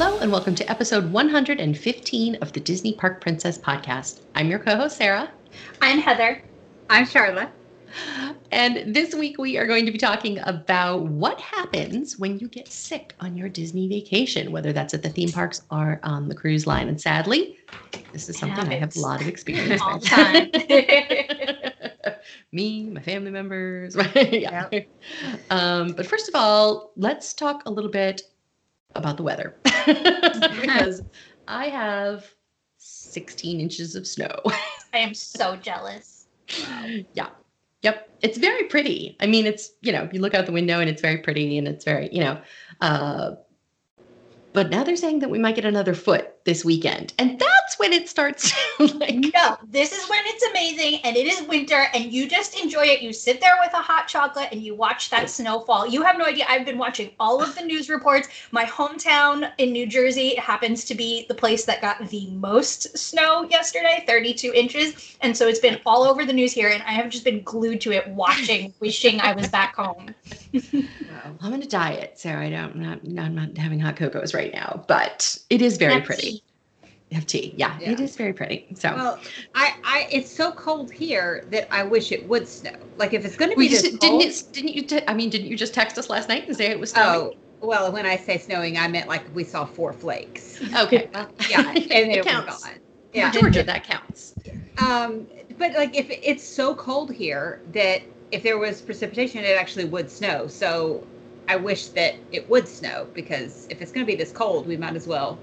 Hello, and welcome to episode 115 of the Disney Park Princess podcast. I'm your co host, Sara. I'm Heather. I'm Sharla. And this week we are going to be talking about what happens when you get sick on your Disney vacation, whether that's at the theme parks or on the cruise line. And sadly, this is something I have a lot of experience all the time. Me, my family members. yeah. Yep. Um, but first of all, let's talk a little bit about the weather because I have 16 inches of snow. I am so jealous. Wow. Yeah. Yep. It's very pretty. I mean, it's, you know, you look out the window and it's very pretty and it's very, you know, uh, but now they're saying that we might get another foot this weekend. And that's when it starts like No, this is when it's amazing and it is winter and you just enjoy it. You sit there with a hot chocolate and you watch that snowfall. You have no idea. I've been watching all of the news reports. My hometown in New Jersey happens to be the place that got the most snow yesterday, 32 inches. And so it's been all over the news here and I have just been glued to it watching, wishing I was back home. well, I'm on a diet, so I don't I'm not, I'm not having hot cocos right now, but it is very pretty. Have tea. Yeah, yeah, it is very pretty. So well, I, I, it's so cold here that I wish it would snow. Like if it's going to be this didn't cold, it, didn't you? I mean, didn't you just text us last night and say it was snowing? Oh, well, when I say snowing, I meant like we saw four flakes. Okay. yeah, and it, it counts. gone. Yeah, For Georgia, that counts. Um, but like if it's so cold here that if there was precipitation, it actually would snow. So I wish that it would snow because if it's going to be this cold, we might as well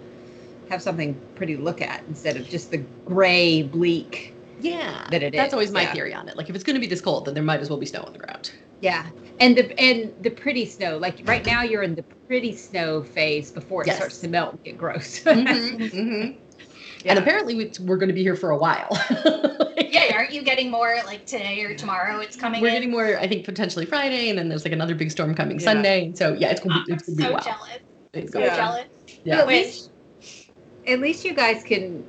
have something pretty to look at instead of just the gray, bleak. Yeah, that it That's is. always my yeah. theory on it. Like if it's going to be this cold, then there might as well be snow on the ground. Yeah, and the and the pretty snow. Like right now, you're in the pretty snow phase before it yes. starts to melt and get gross. mm-hmm, mm-hmm. Yeah. And apparently, we're going to be here for a while. yeah, aren't you getting more like today or tomorrow? It's coming. We're in? getting more. I think potentially Friday, and then there's like another big storm coming yeah. Sunday. So yeah, it's going to be. It's going to be so jealous. It's so jealous. Yeah. yeah at least you guys can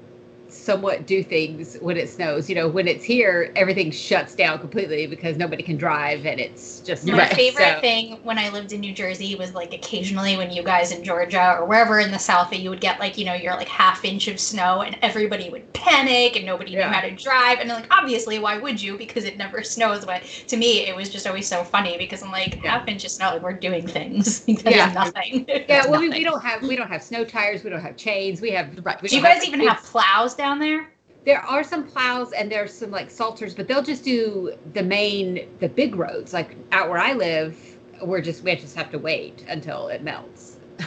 somewhat do things when it snows. You know, when it's here, everything shuts down completely because nobody can drive and it's just my right. favorite so. thing when I lived in New Jersey was like occasionally when you guys in Georgia or wherever in the South that you would get like, you know, your like half inch of snow and everybody would panic and nobody yeah. knew how to drive. And like obviously why would you? Because it never snows. But to me it was just always so funny because I'm like yeah. half inch of snow, like we're doing things yeah. nothing. yeah, well we, we, don't have we don't have snow tires, we don't have chains, we have right. We do you guys even have plows down there? there are some plows and there's some like salters, but they'll just do the main, the big roads. Like out where I live, we're just we just have to wait until it melts.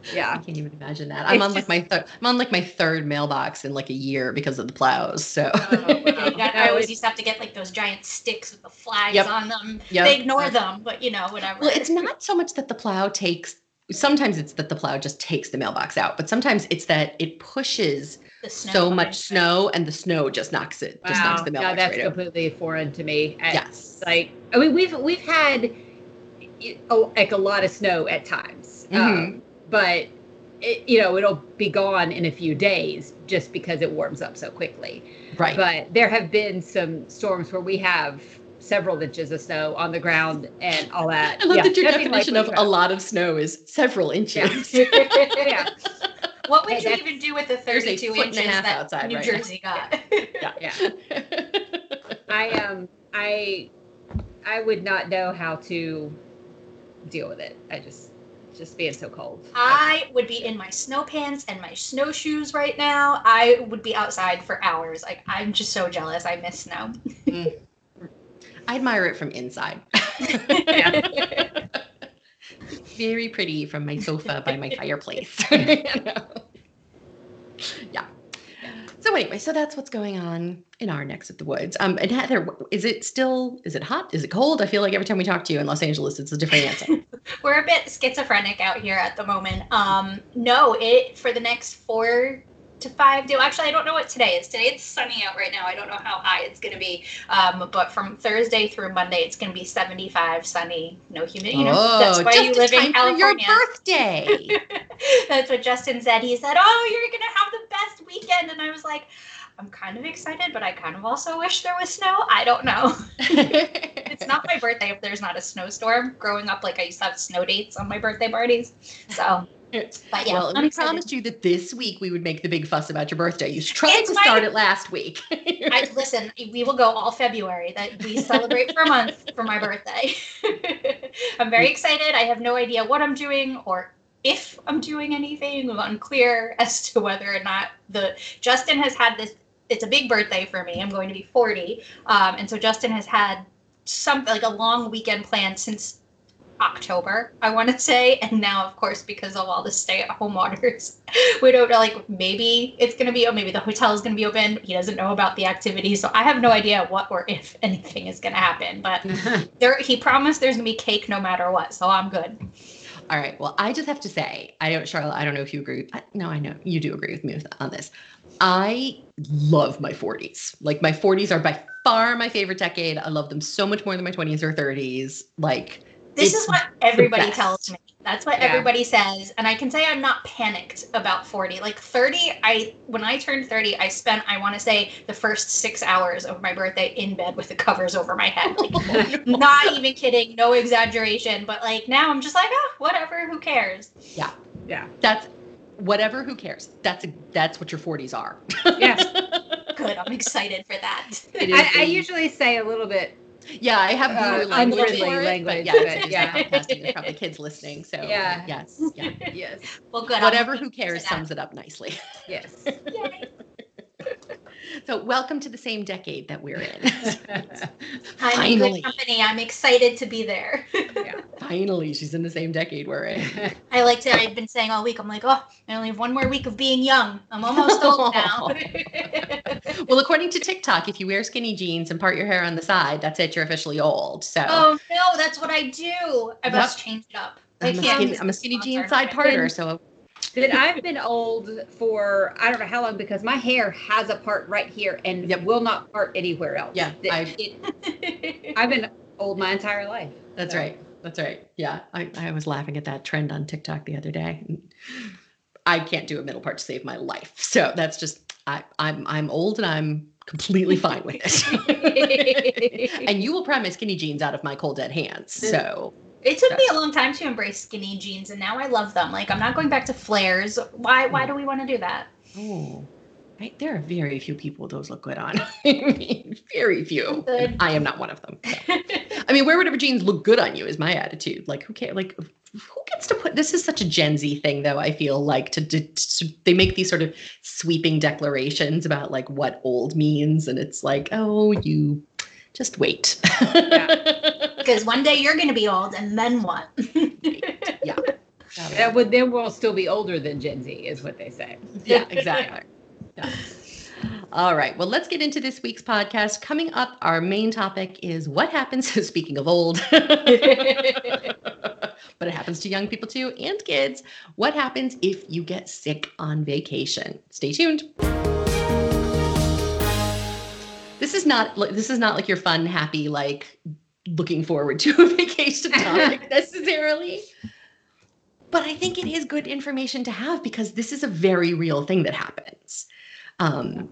So, yeah, I can't even imagine that. I'm it's on just, like my third. I'm on like my third mailbox in like a year because of the plows. So oh, wow. I always used to have to get like those giant sticks with the flags yep. on them. Yep. They ignore them, but you know whatever. Well, it's not so much that the plow takes. Sometimes it's that the plow just takes the mailbox out, but sometimes it's that it pushes so much snow and the snow just knocks it just knocks the mailbox no, that's right completely over. foreign to me. Yes. like i mean we've we've had like a lot of snow at times. Mm-hmm. um, but it, you know it'll be gone in a few days just because it warms up so quickly. Right. But there have been some storms where we have several inches of snow on the ground and all that. I love yeah, that your definition of a lot of snow is several inches. Yeah. yeah. What would you even do with the 32 inches that outside New right Jersey now. got? Yeah. yeah. I um I I would not know how to deal with it. I just just being so cold. I would be in my snow pants and my snowshoes right now. I would be outside for hours. Like I'm just so jealous. I miss snow. mm. I admire it from inside very pretty from my sofa by my fireplace. yeah. So anyway, so that's what's going on in our necks of the woods. Um, and Heather, is it still? Is it hot? Is it cold? I feel like every time we talk to you in Los Angeles, it's a different answer. We're a bit schizophrenic out here at the moment. Um, no, it for the next four to five day. Actually, I don't know what today is. Today it's sunny out right now. I don't know how high it's going to be. Um, but from Thursday through Monday, it's going to be 75, sunny, no humidity. You know, oh, that's why you live in California. your birthday. that's what Justin said. He said, "Oh, you're going to have the best weekend," and I was like. I'm kind of excited, but I kind of also wish there was snow. I don't know. it's not my birthday if there's not a snowstorm. Growing up, like I used to have snow dates on my birthday parties. So But yeah, well, I'm we excited. promised you that this week we would make the big fuss about your birthday. You tried It's to start it last week. I listen. We will go all February. That we celebrate for a month for my birthday. I'm very excited. I have no idea what I'm doing or if I'm doing anything. I'm unclear as to whether or not the Justin has had this. It's a big birthday for me. I'm going to be 40, um, and so Justin has had something like a long weekend planned since October, I want to say, and now, of course, because of all the stay-at-home orders, we don't know. Like maybe it's gonna be, oh, maybe the hotel is gonna be open. He doesn't know about the activities, so I have no idea what or if anything is gonna happen. But there, he promised there's gonna be cake no matter what, so I'm good. All right. Well, I just have to say, I don't, Sharla. I don't know if you agree. I, no, I know you do agree with me on this. I love my 40s. Like my 40s are by far my favorite decade. I love them so much more than my 20s or 30s. Like This is what everybody tells me. That's what Yeah. everybody says, and I can say I'm not panicked about 40. Like 30, I when I turned 30, I spent I want to say the first six hours of my birthday in bed with the covers over my head. Like, not even kidding, no exaggeration. But like now, I'm just like, oh, whatever, who cares? yeah. Yeah. That's whatever. Who cares? That's that's what your 40s are. Yeah. Good, I'm excited for that. I, I usually say a little bit. Yeah, I have Uh, language unfriendly for it, language, but yeah, but it's yeah. yeah. podcasting. There's probably kids listening, so Yeah. yes, yeah. Yes. Well, good. Whatever. Who cares? Sums it up nicely. Yes. to that. Yay. So, welcome to the same decade that we're in. I'm in Finally. good company. I'm excited to be there. Finally, she's in the same decade we're in. I like to. I've been saying all week. I'm like, oh, I only have one more week of being young. I'm almost old now. Well, according to TikTok, if you wear skinny jeans and part your hair on the side, that's it. You're officially old. So, oh no, that's what I do. I must change it up. I I'm, a can't. skinny, I'm a skinny jean side parter. So, that I've been old for I don't know how long because my hair has a part right here and Yep. will not part anywhere else. Yeah, That I- it- I've been old my entire life. that's So, right. That's right. Yeah, I, I was laughing at that trend on TikTok the other day. I can't do a middle part to save my life. So that's just I, I'm I'm old and I'm completely fine with it. and you will pry my skinny jeans out of my cold dead hands. So It took me a long time to embrace skinny jeans, and now I love them. Like I'm not going back to flares. Why? Why do we want to do that? oh, right. There are very few people those look good on. I mean, very few. I am not one of them. so. I mean, wear whatever jeans look good on you is my attitude. Like, who cares? Like, who gets to put this is such a Gen Z thing, though. I feel like to, to, to they make these sort of sweeping declarations about like what old means, and it's like, oh, you just wait. Because one day you're going to be old, and then what? Yeah. Uh, that would then we'll still be older than Gen Z, is what they say. yeah, exactly. Yeah. All right. Well, let's get into this week's podcast. Coming up, our main topic is what happens. Speaking of old, but it happens to young people too and kids. What happens if you get sick on vacation? Stay tuned. This is not like this is not like your fun, happy, like looking forward to a vacation topic necessarily. But I think it is good information to have because this is a very real thing that happens. Um,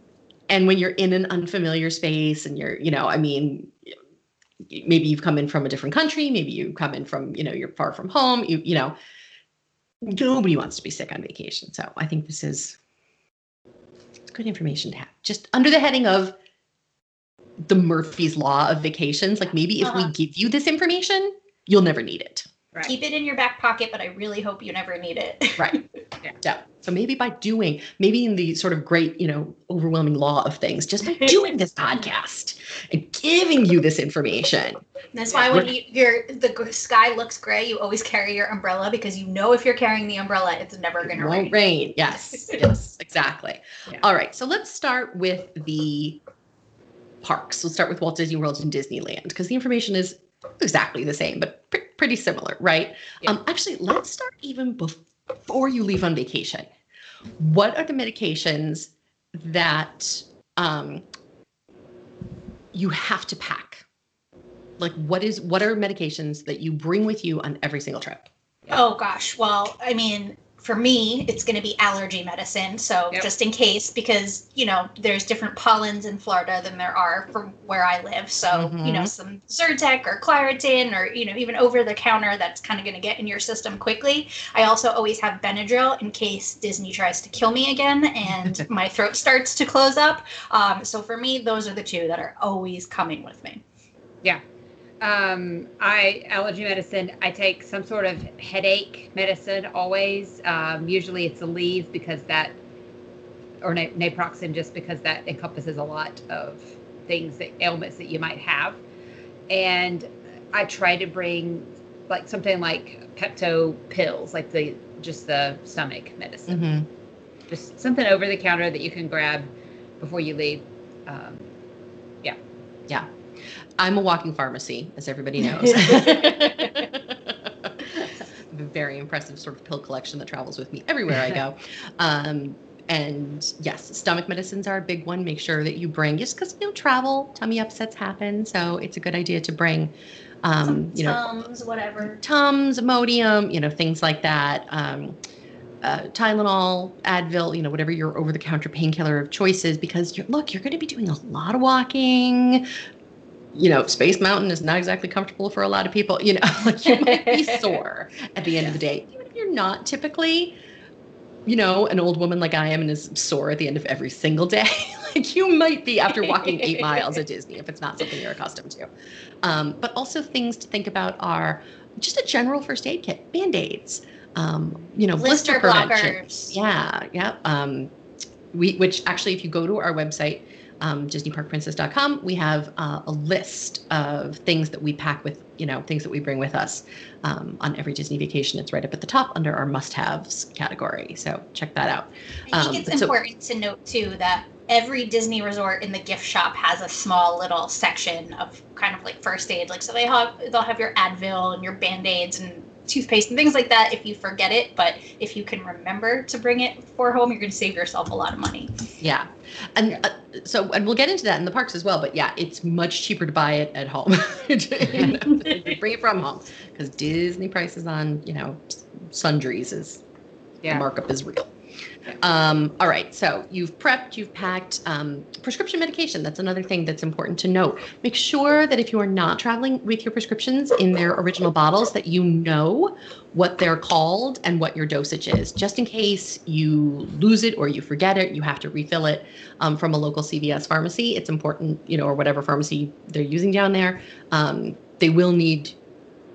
and when you're in an unfamiliar space and you're, you know, I mean, maybe you've come in from a different country, maybe you come in from, you know, you're far from home, you, you know, nobody wants to be sick on vacation. So I think this is good information to have. Just under the heading of the Murphy's Law of vacations, like maybe if Uh-huh. we give you this information, you'll never need it. Right. Keep it in your back pocket, but I really hope you never need it. Right. Yeah. yeah. So maybe by doing, maybe in the sort of great, you know, overwhelming law of things, just by doing this podcast and giving you this information. That's why when you, your the sky looks gray, you always carry your umbrella because you know if you're carrying the umbrella, it's never It going to rain. rain. Yes. yes. Exactly. Yeah. All right. So let's start with the parks. We'll start with Walt Disney World and Disneyland because the information is exactly the same, but pr- pretty similar, right? Yeah. Um, actually, let's start even before you leave on vacation. What are the medications that um, you have to pack? Like, what is what are medications that you bring with you on every single trip? Oh gosh. Well, I mean, for me, it's going to be allergy medicine. So Yep. just in case, because you know there's different pollens in Florida than there are from where I live. So you know some Zyrtec or Claritin or you know even over the counter that's kind of going to get in your system quickly. I also always have Benadryl in case Disney tries to kill me again and my throat starts to close up. Um, so for me, those are the two that are always coming with me. Um, I allergy medicine. I take some sort of headache medicine always. Um, usually it's Aleve because that, or na- naproxen just because that encompasses a lot of things that ailments that you might have. And I try to bring like something like Pepto pills, like the just the stomach medicine, Mhm. just something over the counter that you can grab before you leave. Um, I'm a walking pharmacy, as everybody knows. very impressive sort of pill collection that travels with me everywhere I go. Um, and yes, stomach medicines are a big one. Make sure that you bring, just because you know, travel, tummy upsets happen, so it's a good idea to bring, um, Some you know, Tums, whatever. Tums, Imodium, you know, things like that. Um, uh, Tylenol, Advil, you know, whatever your over-the-counter painkiller of choice is, because you're, look, you're going to be doing a lot of walking. You know, Space Mountain is not exactly comfortable for a lot of people. You know, like you might be sore at the end of the day, even if you're not typically, you know, an old woman like I am and is sore at the end of every single day. like you might be after walking eight miles at Disney if it's not something you're accustomed to. Um, but also things to think about are just a general first aid kit, band aids, um, you know, blister, Blister prevention. Yeah, yeah. Um, we, which actually, if you go to our website, um, DisneyParkPrincess.com, we have uh, a list of things that we pack with, you know, things that we bring with us um, on every Disney vacation. It's right up at the top under our must-haves category. So check that out. I think Um, it's so- important to note too that every Disney resort in the gift shop has a small little section of kind of like first aid. Like so they have they'll have your Advil and your band-aids and toothpaste and things like that if you forget it. But if you can remember to bring it for home, you're gonna save yourself a lot of money. Yeah, and uh, so and we'll get into that in the parks as well. But yeah, it's much cheaper to buy it at home. You know, bring it from home because Disney prices on you know sundries is the yeah. markup is real. Um, all right, so you've prepped, you've packed um, prescription medication. That's another thing that's important to note. Make sure that if you are not traveling with your prescriptions in their original bottles, that you know what they're called and what your dosage is, just in case you lose it or you forget it, you have to refill it um, from a local CVS pharmacy. It's important, you know, or whatever pharmacy they're using down there. Um, they will need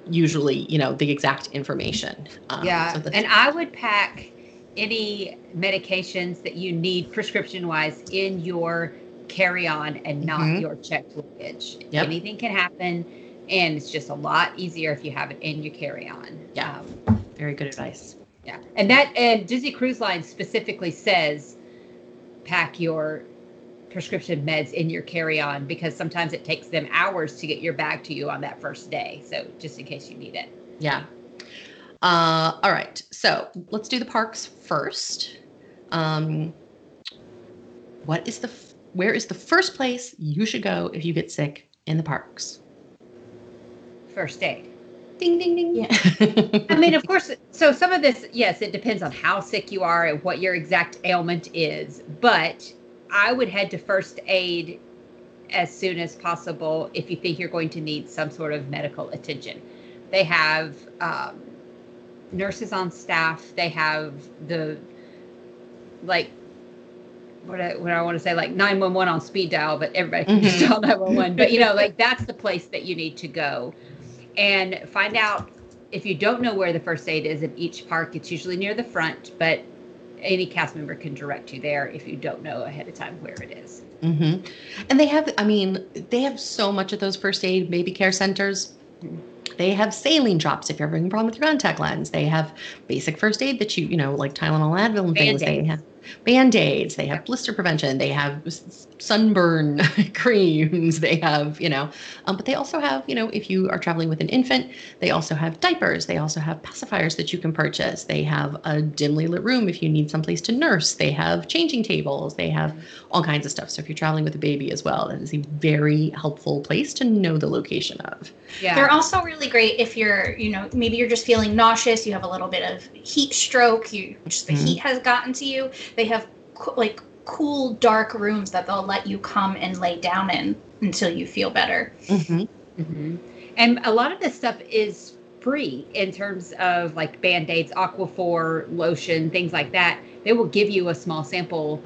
usually, you know, the exact information. Um, Yeah, so and I would pack any medications that you need prescription wise in your carry on and not Mhm. your checked luggage. Yep. Anything can happen, and it's just a lot easier if you have it in your carry on. Yeah. Um, very good advice. yeah. And that, and Disney Cruise Line specifically says pack your prescription meds in your carry on because sometimes it takes them hours to get your bag to you on that first day. So just in case you need it. Yeah. Uh, all right. So let's do the parks first. Um, what is the f- where is the first place you should go if you get sick in the parks? First aid. Ding ding ding. Yeah. I mean, of course, so some of this, yes, it depends on how sick you are and what your exact ailment is. But I would head to first aid as soon as possible if you think you're going to need some sort of medical attention. They have um, nurses on staff, they have the, like, what I, what I want to say, like 911 on speed dial, but everybody can just Mhm. dial 911. But, you know, like that's the place that you need to go and find out if you don't know where the first aid is in each park, it's usually near the front, but any cast member can direct you there if you don't know ahead of time where it is. hmm And they have, I mean, they have so much of those first aid baby care centers. They have saline drops if you're having a problem with your contact lens. They have basic first aid that you, you know, like Tylenol, Advil, and things. They Band-Aids. Have band-aids they have blister prevention they have sunburn creams they have you know um, but they also have you know if you are traveling with an infant they also have diapers they also have pacifiers that you can purchase they have a dimly lit room if you need someplace to nurse they have changing tables they have all kinds of stuff so if you're traveling with a baby as well that is a very helpful place to know the location of Yeah. They're also really great if you're, you know, maybe you're just feeling nauseous, you have a little bit of heat stroke, you just the Mhm. heat has gotten to you. They have co- like cool dark rooms that they'll let you come and lay down in until you feel better. mm-hmm. hmm And a lot of this stuff is free in terms of like band aids, Aquaphor, lotion, things like that. They will give you a small sample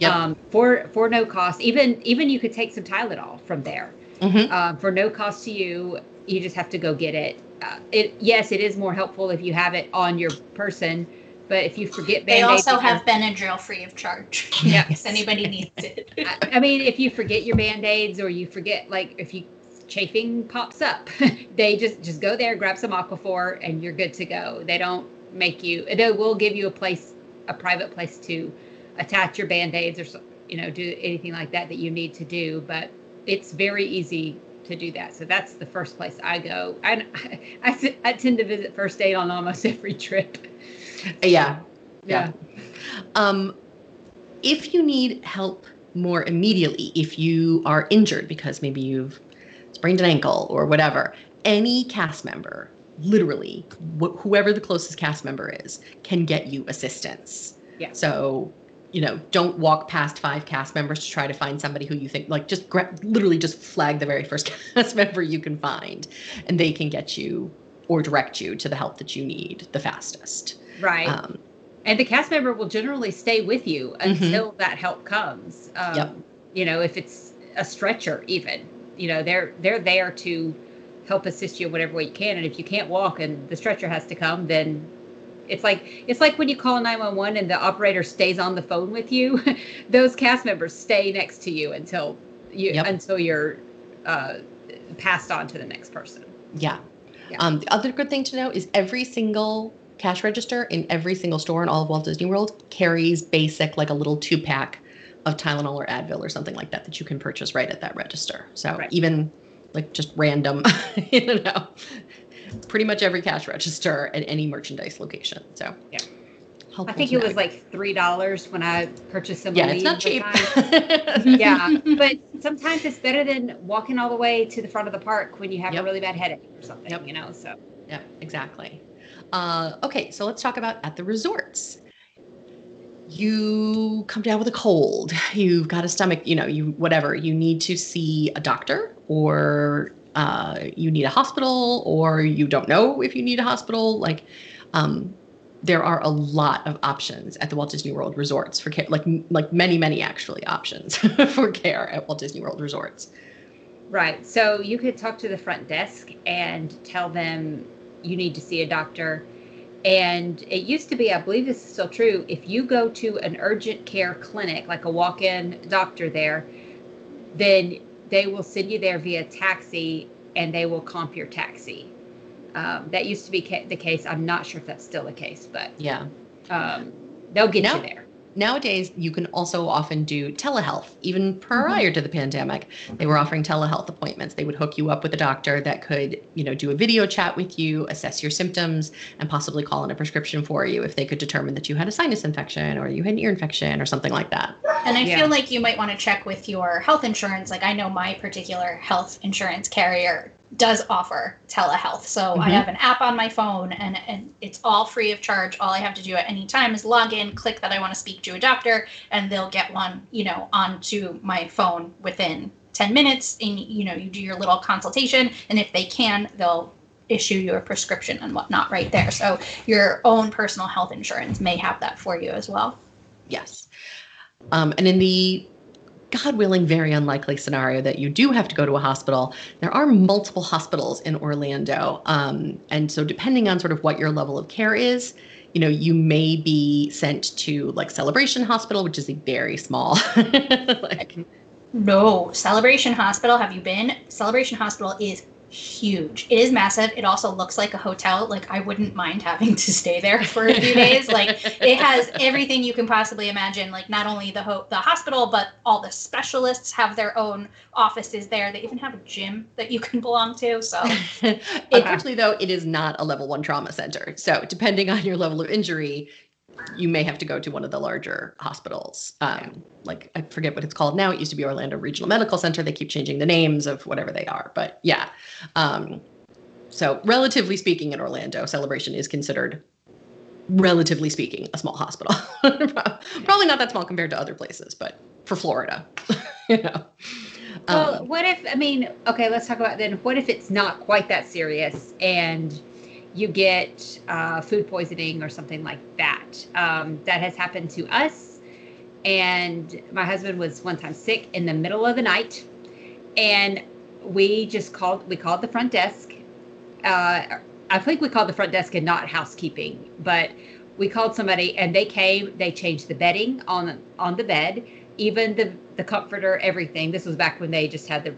Yep. um, for for no cost. Even even you could take some Tylenol from there Mm-hmm. um, for no cost to you. You just have to go get it. Uh, it yes, it is more helpful if you have it on your person. But if you forget They band aids, also have Benadryl free of charge yeah. if anybody needs it. I, I mean, if you forget your band aids or you forget, like, if you chafing pops up, they just just go there, grab some Aquaphor, and you're good to go. They don't make you. They will give you a place, a private place to attach your band aids or you know do anything like that that you need to do. But it's very easy to do that. So that's the first place I go. I I, I tend to visit first aid on almost every trip. Yeah Yeah. Um, if you need help more immediately, if you are injured because maybe you've sprained an ankle or whatever, any cast member, literally, wh- whoever the closest cast member is, can get you assistance. Yeah. So, you know, don't walk past five cast members to try to find somebody who you think, like, just gra- literally just flag the very first cast member you can find, and they can get you or direct you to the help that you need the fastest. Right. Um, And the cast member will generally stay with you Mhm. until that help comes. Um, Yep. You know, if it's a stretcher, even, you know, they're they're there to help assist you in whatever way you can. And if you can't walk and the stretcher has to come, then it's like it's like when you call 911 and the operator stays on the phone with you. Those cast members stay next to you until you Yep. until you're uh, passed on to the next person. Yeah. Yeah. Um, the other good thing to know is every single cash register in every single store in all of Walt Disney World carries basic, like a little two pack of Tylenol or Advil or something like that that you can purchase right at that register. So Right. even like just random, you know, pretty much every cash register at any merchandise location. So Yeah. I think it was like three dollars when I purchased some. yeah, it's not cheap. yeah, but sometimes it's better than walking all the way to the front of the park when you have Yep. a really bad headache or something. Yep. You know, so Yeah, exactly. Uh, okay, so let's talk about at the resorts. You come down with a cold, you've got a stomach, you know, you whatever, you need to see a doctor or uh, you need a hospital or you don't know if you need a hospital. Like, um, there are a lot of options at the Walt Disney World resorts for care, like like many, many actually options for care at Walt Disney World resorts. right. So you could talk to the front desk and tell them you need to see a doctor. And it used to be, I believe this is still true, if you go to an urgent care clinic, like a walk-in doctor there, then they will send you there via taxi and they will comp your taxi. Um, that used to be ca- the case. I'm not sure if that's still the case, but Yeah. um, they'll get No. you there. Nowadays you can also often do telehealth even mm-hmm. prior to the pandemic they were offering telehealth appointments they would hook you up with a doctor that could you know do a video chat with you assess your symptoms and possibly call in a prescription for you if they could determine that you had a sinus infection or you had an ear infection or something like that And I Yeah. feel like you might want to check with your health insurance. Like I know my particular health insurance carrier does offer telehealth. So I Mhm. have an app on my phone and, and it's all free of charge. All I have to do at any time is log in, click that I want to speak to a doctor, and they'll get one, you know, onto my phone within 10 minutes. And you know, you do your little consultation, and if they can, they'll issue you a prescription and whatnot right there. So your own personal health insurance may have that for you as well. yes um, and in the god willing very unlikely scenario that you do have to go to a hospital there are multiple hospitals in orlando um, and so depending on sort of what your level of care is you know you may be sent to like celebration hospital which is a very small like No, Celebration Hospital. Have you been? Celebration Hospital is huge. It is massive. It also looks like a hotel. Like I wouldn't mind having to stay there for a few days. Like it has everything you can possibly imagine. Like not only the ho- the hospital, but all the specialists have their own offices there. They even have a gym that you can belong to. So Unfortunately, though, it is not a level one trauma center. So, depending on your level of injury, you may have to go to one of the larger hospitals. Um, like, I forget what it's called now. It used to be Orlando Regional Medical Center. They keep changing the names of whatever they are. But yeah. Um, so, relatively speaking, in Orlando, Celebration is considered, relatively speaking, a small hospital. Probably not that small compared to other places, but for Florida, you know. Well, Um, what if I mean, okay, let's talk about then. What if it's not quite that serious and you get uh, food poisoning or something like that? Um, that has happened to us. And my husband was one time sick in the middle of the night, and we just called. We called the front desk. Uh, I think we called the front desk and not housekeeping, but we called somebody and they came. They changed the bedding on on the bed, even the the comforter, everything. This was back when they just had the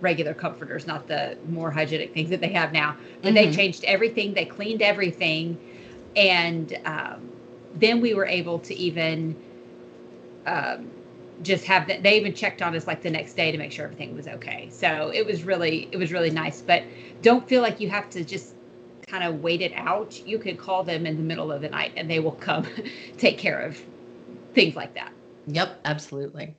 regular comforters, not the more hygienic things that they have now. But they Mhm. changed everything. They cleaned everything, and um, then we were able to even um, just have that. They even checked on us like the next day to make sure everything was okay. So it was really it was really nice. But don't feel like you have to just kind of wait it out. You could call them in the middle of the night, and they will come take care of things like that. Yep, absolutely.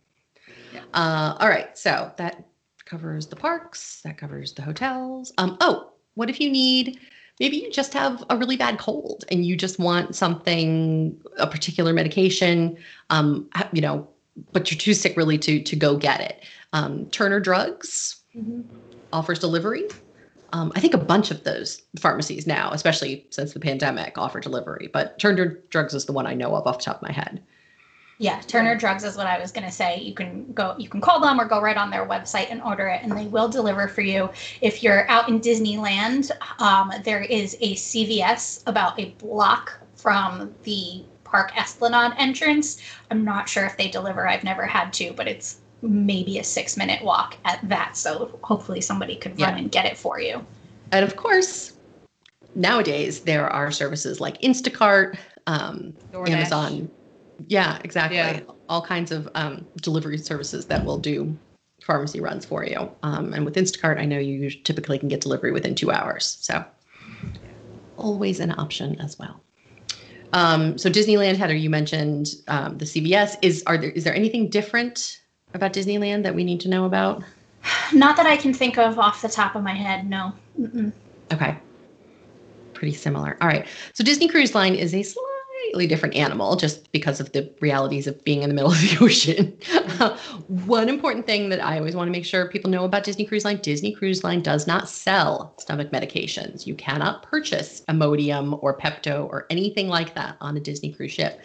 Yeah. Uh, all right, so that covers the parks, that covers the hotels. Um, oh, what if you need? Maybe you just have a really bad cold and you just want something, a particular medication. Um, you know, but you're too sick really to to go get it. Um, Turner Drugs offers delivery. Um, I think a bunch of those pharmacies now, especially since the pandemic, offer delivery. But Turner Drugs is the one I know of off the top of my head. Yeah, Turner Drugs is what I was going to say. You can go, you can call them or go right on their website and order it, and they will deliver for you. If you're out in Disneyland, um, there is a CVS about a block from the Park Esplanade entrance. I'm not sure if they deliver. I've never had to, but it's maybe a six minute walk at that. So hopefully somebody could run Yeah. and get it for you. And of course, nowadays there are services like Instacart, um, DoorDash. Amazon. Yeah, exactly. Yeah. All kinds of um, delivery services that will do pharmacy runs for you. Um, and with Instacart, I know you typically can get delivery within two hours. So always an option as well. Um, so Disneyland, Heather, you mentioned um, the CVS. Is are there is there anything different about Disneyland that we need to know about? Not that I can think of off the top of my head. No. Mm-mm. Okay. Pretty similar. All right. So Disney Cruise Line is a slightly different animal just because of the realities of being in the middle of the ocean. One important thing that I always want to make sure people know about Disney Cruise Line Disney Cruise Line does not sell stomach medications. You cannot purchase Imodium or Pepto or anything like that on a Disney cruise ship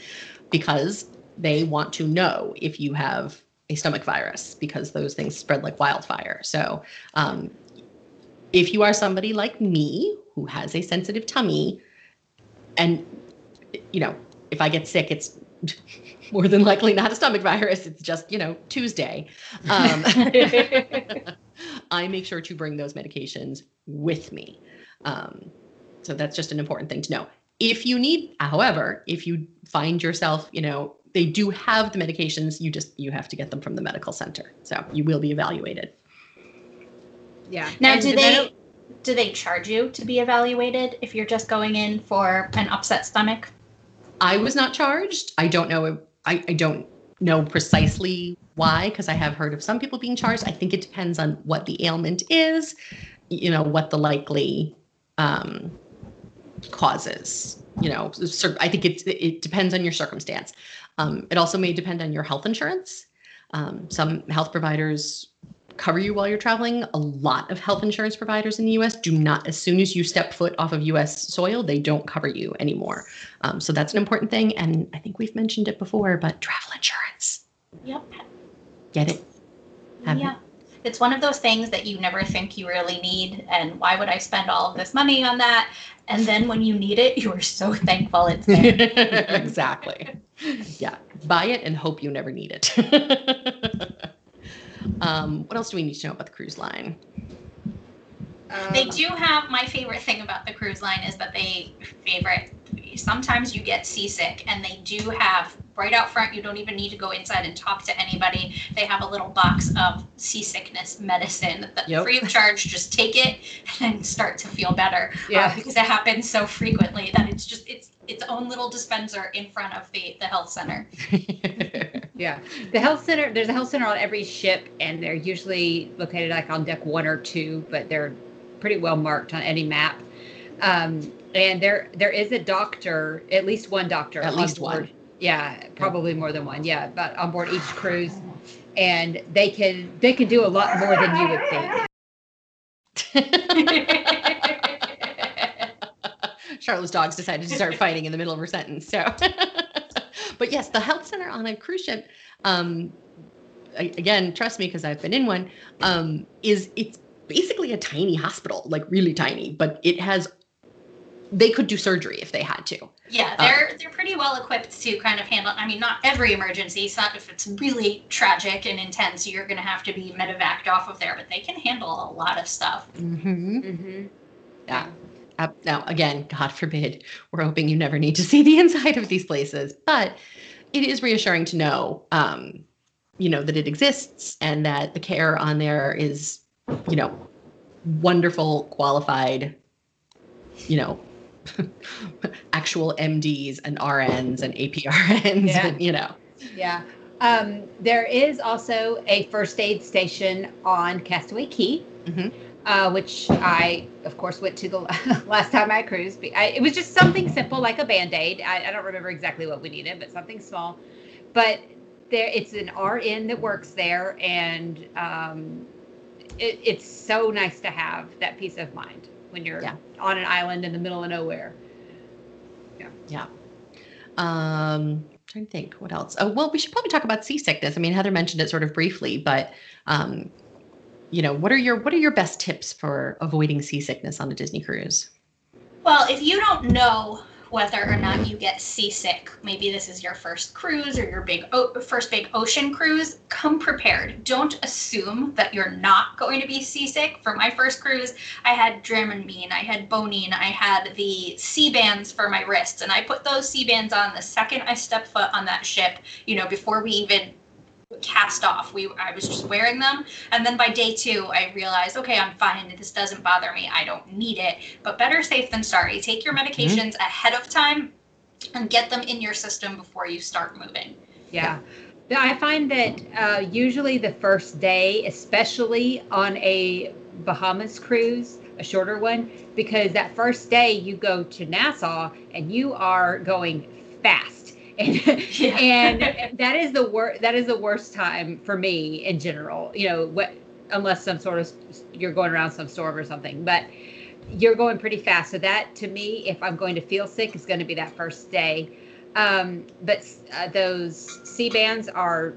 because they want to know if you have a stomach virus because those things spread like wildfire. So, um, if you are somebody like me who has a sensitive tummy and you know if i get sick it's more than likely not a stomach virus. It's just you know tuesday. Um, i make sure to bring those medications with me. Um, so that's just an important thing to know. If you need however if you find yourself you know they do have the medications you just you have to get them from the medical center. So you will be evaluated. Yeah. Now, And do the they medi- do they charge you to be evaluated if you're just going in for an upset stomach? I was not charged. I don't know. I, I don't know precisely why, because I have heard of some people being charged. I think it depends on what the ailment is, you know, what the likely um, causes. You know, I think it, it depends on your circumstance. Um, it also may depend on your health insurance. Um, some health providers cover you while you're traveling. A lot of health insurance providers in the US do not, as soon as you step foot off of US soil, they don't cover you anymore. Um, so that's an important thing. And I think we've mentioned it before, but travel insurance, Yep. get it? Have it. yeah. It's one of those things that you never think you really need. And why would I spend all of this money on that? And then when you need it, you are so thankful it's there. exactly. Yeah. Buy it and hope you never need it. um, what else do we need to know about the cruise line? They Um, do have my favorite thing about the cruise line is that they favorite. Sometimes you get seasick, and they do have right out front. You don't even need to go inside and talk to anybody. They have a little box of seasickness medicine that Yep. free of charge. Just take it and start to feel better. uh, Yeah. because it happens so frequently that it's just it's its own little dispenser in front of the the health center. Yeah, the health center. There's a health center on every ship, and they're usually located like on deck one or two, but they're pretty well marked on any map. Um, and there there is a doctor, at least one doctor, At on least board. one. Yeah, probably more than one. Yeah, but on board each cruise, and they can they can do a lot more than you would think. Sharla's dogs decided to start fighting in the middle of her sentence. So, but yes, the health center on a cruise ship, um, again, trust me because I've been in one, um, is it's basically a tiny hospital, like really tiny, but it has. They could do surgery if they had to. Yeah, they're they're pretty well equipped to kind of handle. I mean, not every emergency. So if it's really tragic and intense, you're going to have to be medevaced off of there. But they can handle a lot of stuff. Mm-hmm. Mm-hmm. Yeah. Uh, now, again, God forbid, we're hoping you never need to see the inside of these places, but it is reassuring to know, um, you know, that it exists and that the care on there is, you know, wonderful, qualified, you know, actual MDs and RNs and APRNs, Yeah. and, you know. Yeah. Um, there is also a first aid station on Castaway Cay, Mhm. uh, which I, of course, went to the last time I cruised. I, it was just something simple like a band aid. I, I don't remember exactly what we needed, but something small. But there, it's an RN that works there, and um, it, it's so nice to have that peace of mind when you're Yeah. on an island in the middle of nowhere. Yeah. Yeah. Um, trying to think what else. Oh, well, we should probably talk about seasickness. I mean, Heather mentioned it sort of briefly, but um, you know, what are your what are your best tips for avoiding seasickness on a Disney cruise? Well, if you don't know whether or not you get seasick, maybe this is your first cruise or your big o- first big ocean cruise, come prepared. Don't assume that you're not going to be seasick. For my first cruise, I had Dramamine, I had Bonine, I had the Sea-Bands for my wrists, and I put those Sea-Bands on the second I stepped foot on that ship. You know, before we even cast off. We I was just wearing them, and then by day two, I realized, okay, I'm fine. This doesn't bother me. I don't need it. But better safe than sorry. Take your medications ahead of time, and get them in your system before you start moving. Yeah. Yeah, I find that uh, usually the first day, especially on a Bahamas cruise, a shorter one, because that first day you go to Nassau and you are going fast. And, Yeah. and that is the worst that is the worst time for me in general you know what unless some sort of you're going around some storm or something but you're going pretty fast so that to me if i'm going to feel sick is going to be that first day um, but uh, those Sea-Bands are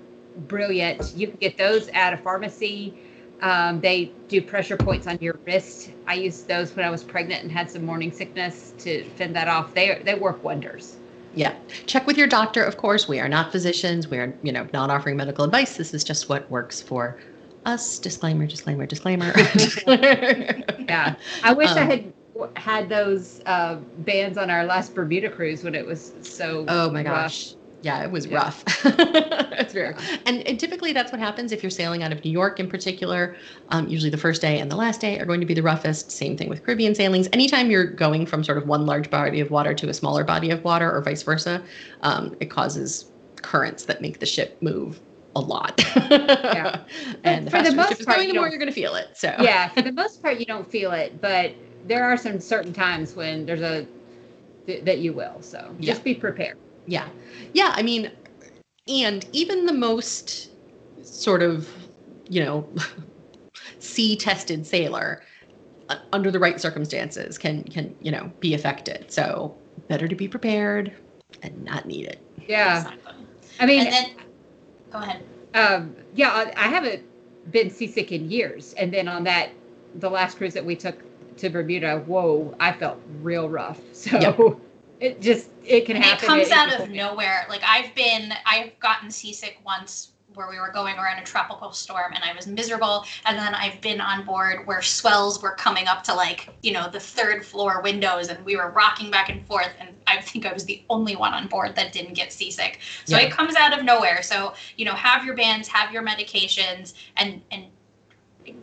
brilliant. You can get those at a pharmacy. Um, they do pressure points on your wrist. I used those when I was pregnant and had some morning sickness to fend that off. They they work wonders. Yeah. Check with your doctor, of course. We are not physicians. We are, you know, not offering medical advice. This is just what works for us. Disclaimer, disclaimer, disclaimer. Yeah, I wish I Um, had had those uh, bands on our last Bermuda cruise when it was so. Oh my rough. gosh. Yeah, it was Yeah. rough. it's very, and, and typically that's what happens if you're sailing out of New York in particular. Um, usually the first day and the last day are going to be the roughest. Same thing with Caribbean sailings. Anytime you're going from sort of one large body of water to a smaller body of water or vice versa, um, it causes currents that make the ship move a lot. Yeah. and the for the most part, going, the more you're going to feel it. So yeah, for the most part, you don't feel it, but there are some certain times when there's a th- that you will. So Yeah. just be prepared. Yeah. Yeah. I mean, and even the most sort of, you know, sea tested sailor uh, under the right circumstances can, can, you know, be affected. So better to be prepared and not need it. Yeah, Exactly. I mean, And then, go ahead. um, yeah, I, I haven't been seasick in years, and then on that, the last cruise that we took to Bermuda, whoa, I felt real rough. So Yep. It just it can happen. It comes out of nowhere. Like I've been, I've gotten seasick once where we were going around a tropical storm and I was miserable. And then I've been on board where swells were coming up to like, you know, the third floor windows and we were rocking back and forth. And I think I was the only one on board that didn't get seasick. So Yeah. it comes out of nowhere. So, you know, have your bands, have your medications and, and,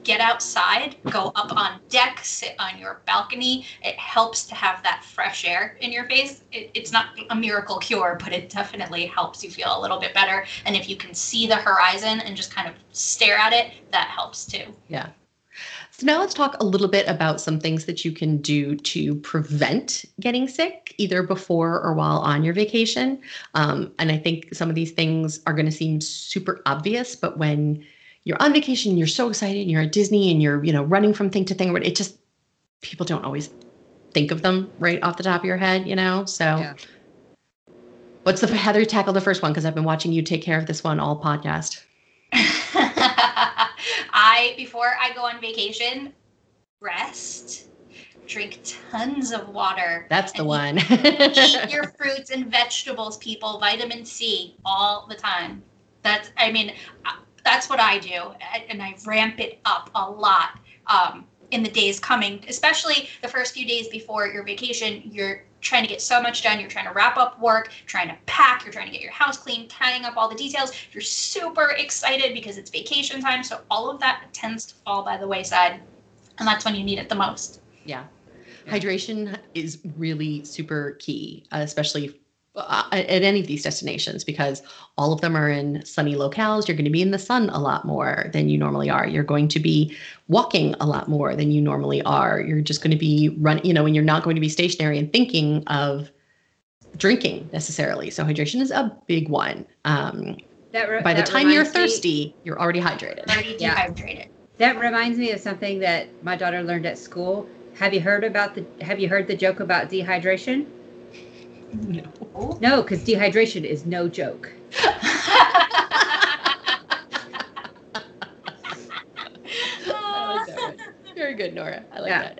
Get outside, go up on deck, sit on your balcony. It helps to have that fresh air in your face. It, it's not a miracle cure, but it definitely helps you feel a little bit better. And if you can see the horizon and just kind of stare at it, that helps too. Yeah. So now let's talk a little bit about some things that you can do to prevent getting sick, either before or while on your vacation. Um, and I think some of these things are going to seem super obvious, but when you're on vacation, and you're so excited, and you're at Disney, and you're you know running from thing to thing, it just people don't always think of them right off the top of your head, you know. So. Yeah. What's the Heather tackle the first one because I've been watching you take care of this one all podcast. I before I go on vacation, rest, drink tons of water. That's the one. eat your fruits and vegetables, people. Vitamin C all the time. That's, I mean, uh, that's what I do, and I ramp it up a lot um, in the days coming. Especially the first few days before your vacation, you're trying to get so much done. You're trying to wrap up work, trying to pack. You're trying to get your house clean, tying up all the details. You're super excited because it's vacation time, so all of that tends to fall by the wayside, and that's when you need it the most. Yeah. Yeah. Hydration is really super key, especially uh, at any of these destinations, because all of them are in sunny locales. You're going to be in the sun a lot more than you normally are. You're going to be walking a lot more than you normally are. You're just going to be running, you know, and you're not going to be stationary and thinking of drinking necessarily. So hydration is a big one. Um, That re- by the time you're reminds me- thirsty, you're already hydrated. Already Yeah. dehydrated. that reminds me of something that my daughter learned at school. Have you heard about the? Have you heard the joke about dehydration? No. No, because dehydration is no joke. I like that one. Very good, Nora. I like Yeah.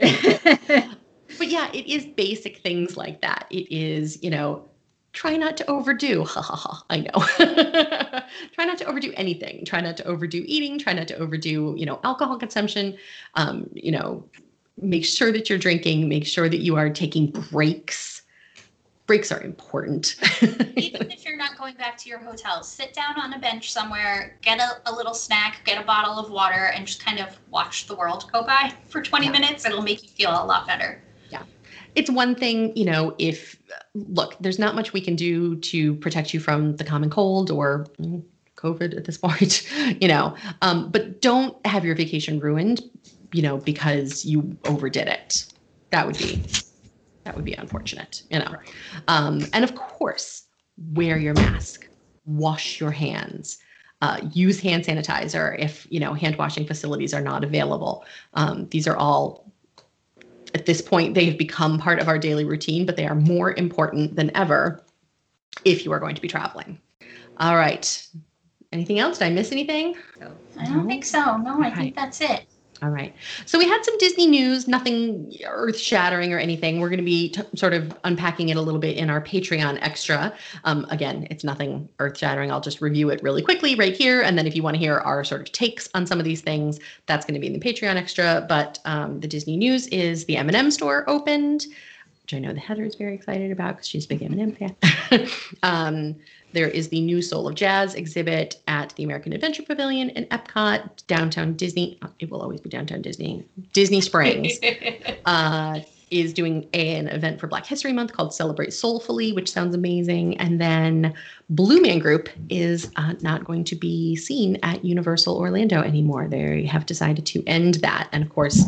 that. but yeah, it is basic things like that. It is, you know, try not to overdo. Ha ha ha. I know. try not to overdo anything. Try not to overdo eating. Try not to overdo, you know, alcohol consumption. Um, you know, make sure that you're drinking. Make sure that you are taking breaks. Breaks are important. Even if you're not going back to your hotel, sit down on a bench somewhere, get a, a little snack, get a bottle of water, and just kind of watch the world go by for 20 Yeah. minutes. It'll make you feel a lot better. Yeah. It's one thing, you know, if look, there's not much we can do to protect you from the common cold or mm, COVID at this point, you know, um, but don't have your vacation ruined, you know, because you overdid it. That would be that would be unfortunate, you know. Um, and of course, wear your mask, wash your hands. Uh, use hand sanitizer if you know hand washing facilities are not available. Um, these are all at this point they have become part of our daily routine but they are more important than ever if you are going to be traveling all right anything else did i miss anything I don't think so. No, I Right. think that's it. All right. So we had some disney news nothing earth shattering or anything. We're going to be t- sort of unpacking it a little bit in our patreon extra. Um, again it's nothing earth shattering i'll just review it really quickly right here and then if you want to hear our sort of takes on some of these things that's going to be in the patreon extra. But um, the disney news is the m&m store opened which i know the heather is very excited about because she's a big m&m fan um, there is the new Soul of Jazz exhibit at the American Adventure Pavilion in Epcot, downtown Disney. It will always be downtown Disney. Disney Springs uh, is doing an event for Black History Month called Celebrate Soulfully, which sounds amazing. And then Blue Man Group is uh, not going to be seen at Universal Orlando anymore. They have decided to end that. And of course,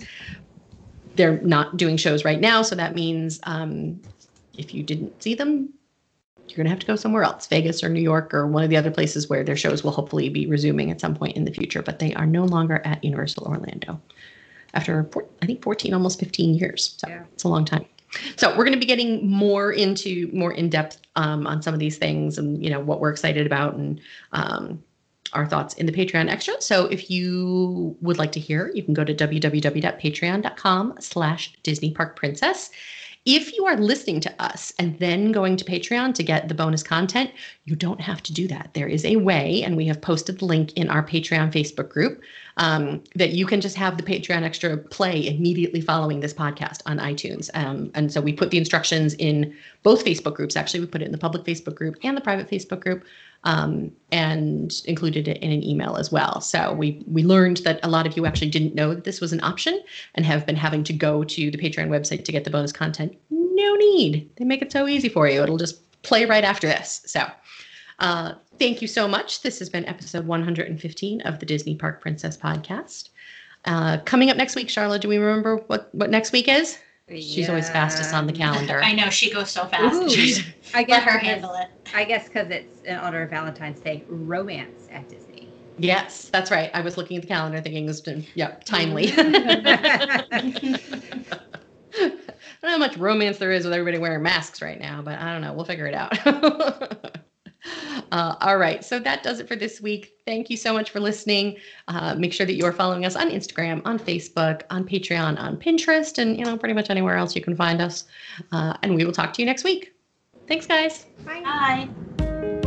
they're not doing shows right now. So that means um, if you didn't see them, you're going to have to go somewhere else, Vegas or New York or one of the other places where their shows will hopefully be resuming at some point in the future. But they are no longer at Universal Orlando after, four, I think, 14, almost 15 years. So Yeah. it's a long time. So we're going to be getting more into more in depth um, on some of these things and you know what we're excited about and um, our thoughts in the Patreon extra. So if you would like to hear, you can go to www.patreon.com slash Disney Park Princess. If you are listening to us and then going to Patreon to get the bonus content, you don't have to do that. There is a way, and we have posted the link in our Patreon Facebook group um, that you can just have the Patreon extra play immediately following this podcast on iTunes. Um, and so we put the instructions in both Facebook groups. Actually, we put it in the public Facebook group and the private Facebook group um, and included it in an email as well. So we we learned that a lot of you actually didn't know that this was an option and have been having to go to the Patreon website to get the bonus content. No need. They make it so easy for you. It'll just play right after this. So uh, thank you so much. This has been episode 115 of the Disney Park Princess podcast. Uh, coming up next week, Sharla, do we remember what, what next week is? She's always fastest on the calendar. I know she goes so fast. Ooh. She's- I Let guess her handle it. I guess because it's in honor of Valentine's Day, romance at Disney. Yes, that's right. I was looking at the calendar thinking it was, uh, yeah, timely. I don't know how much romance there is with everybody wearing masks right now, but I don't know. We'll figure it out. uh, all right. So that does it for this week. Thank you so much for listening. Uh, make sure that you are following us on Instagram, on Facebook, on Patreon, on Pinterest, and you know pretty much anywhere else you can find us. Uh, and we will talk to you next week. Thanks, guys. Bye.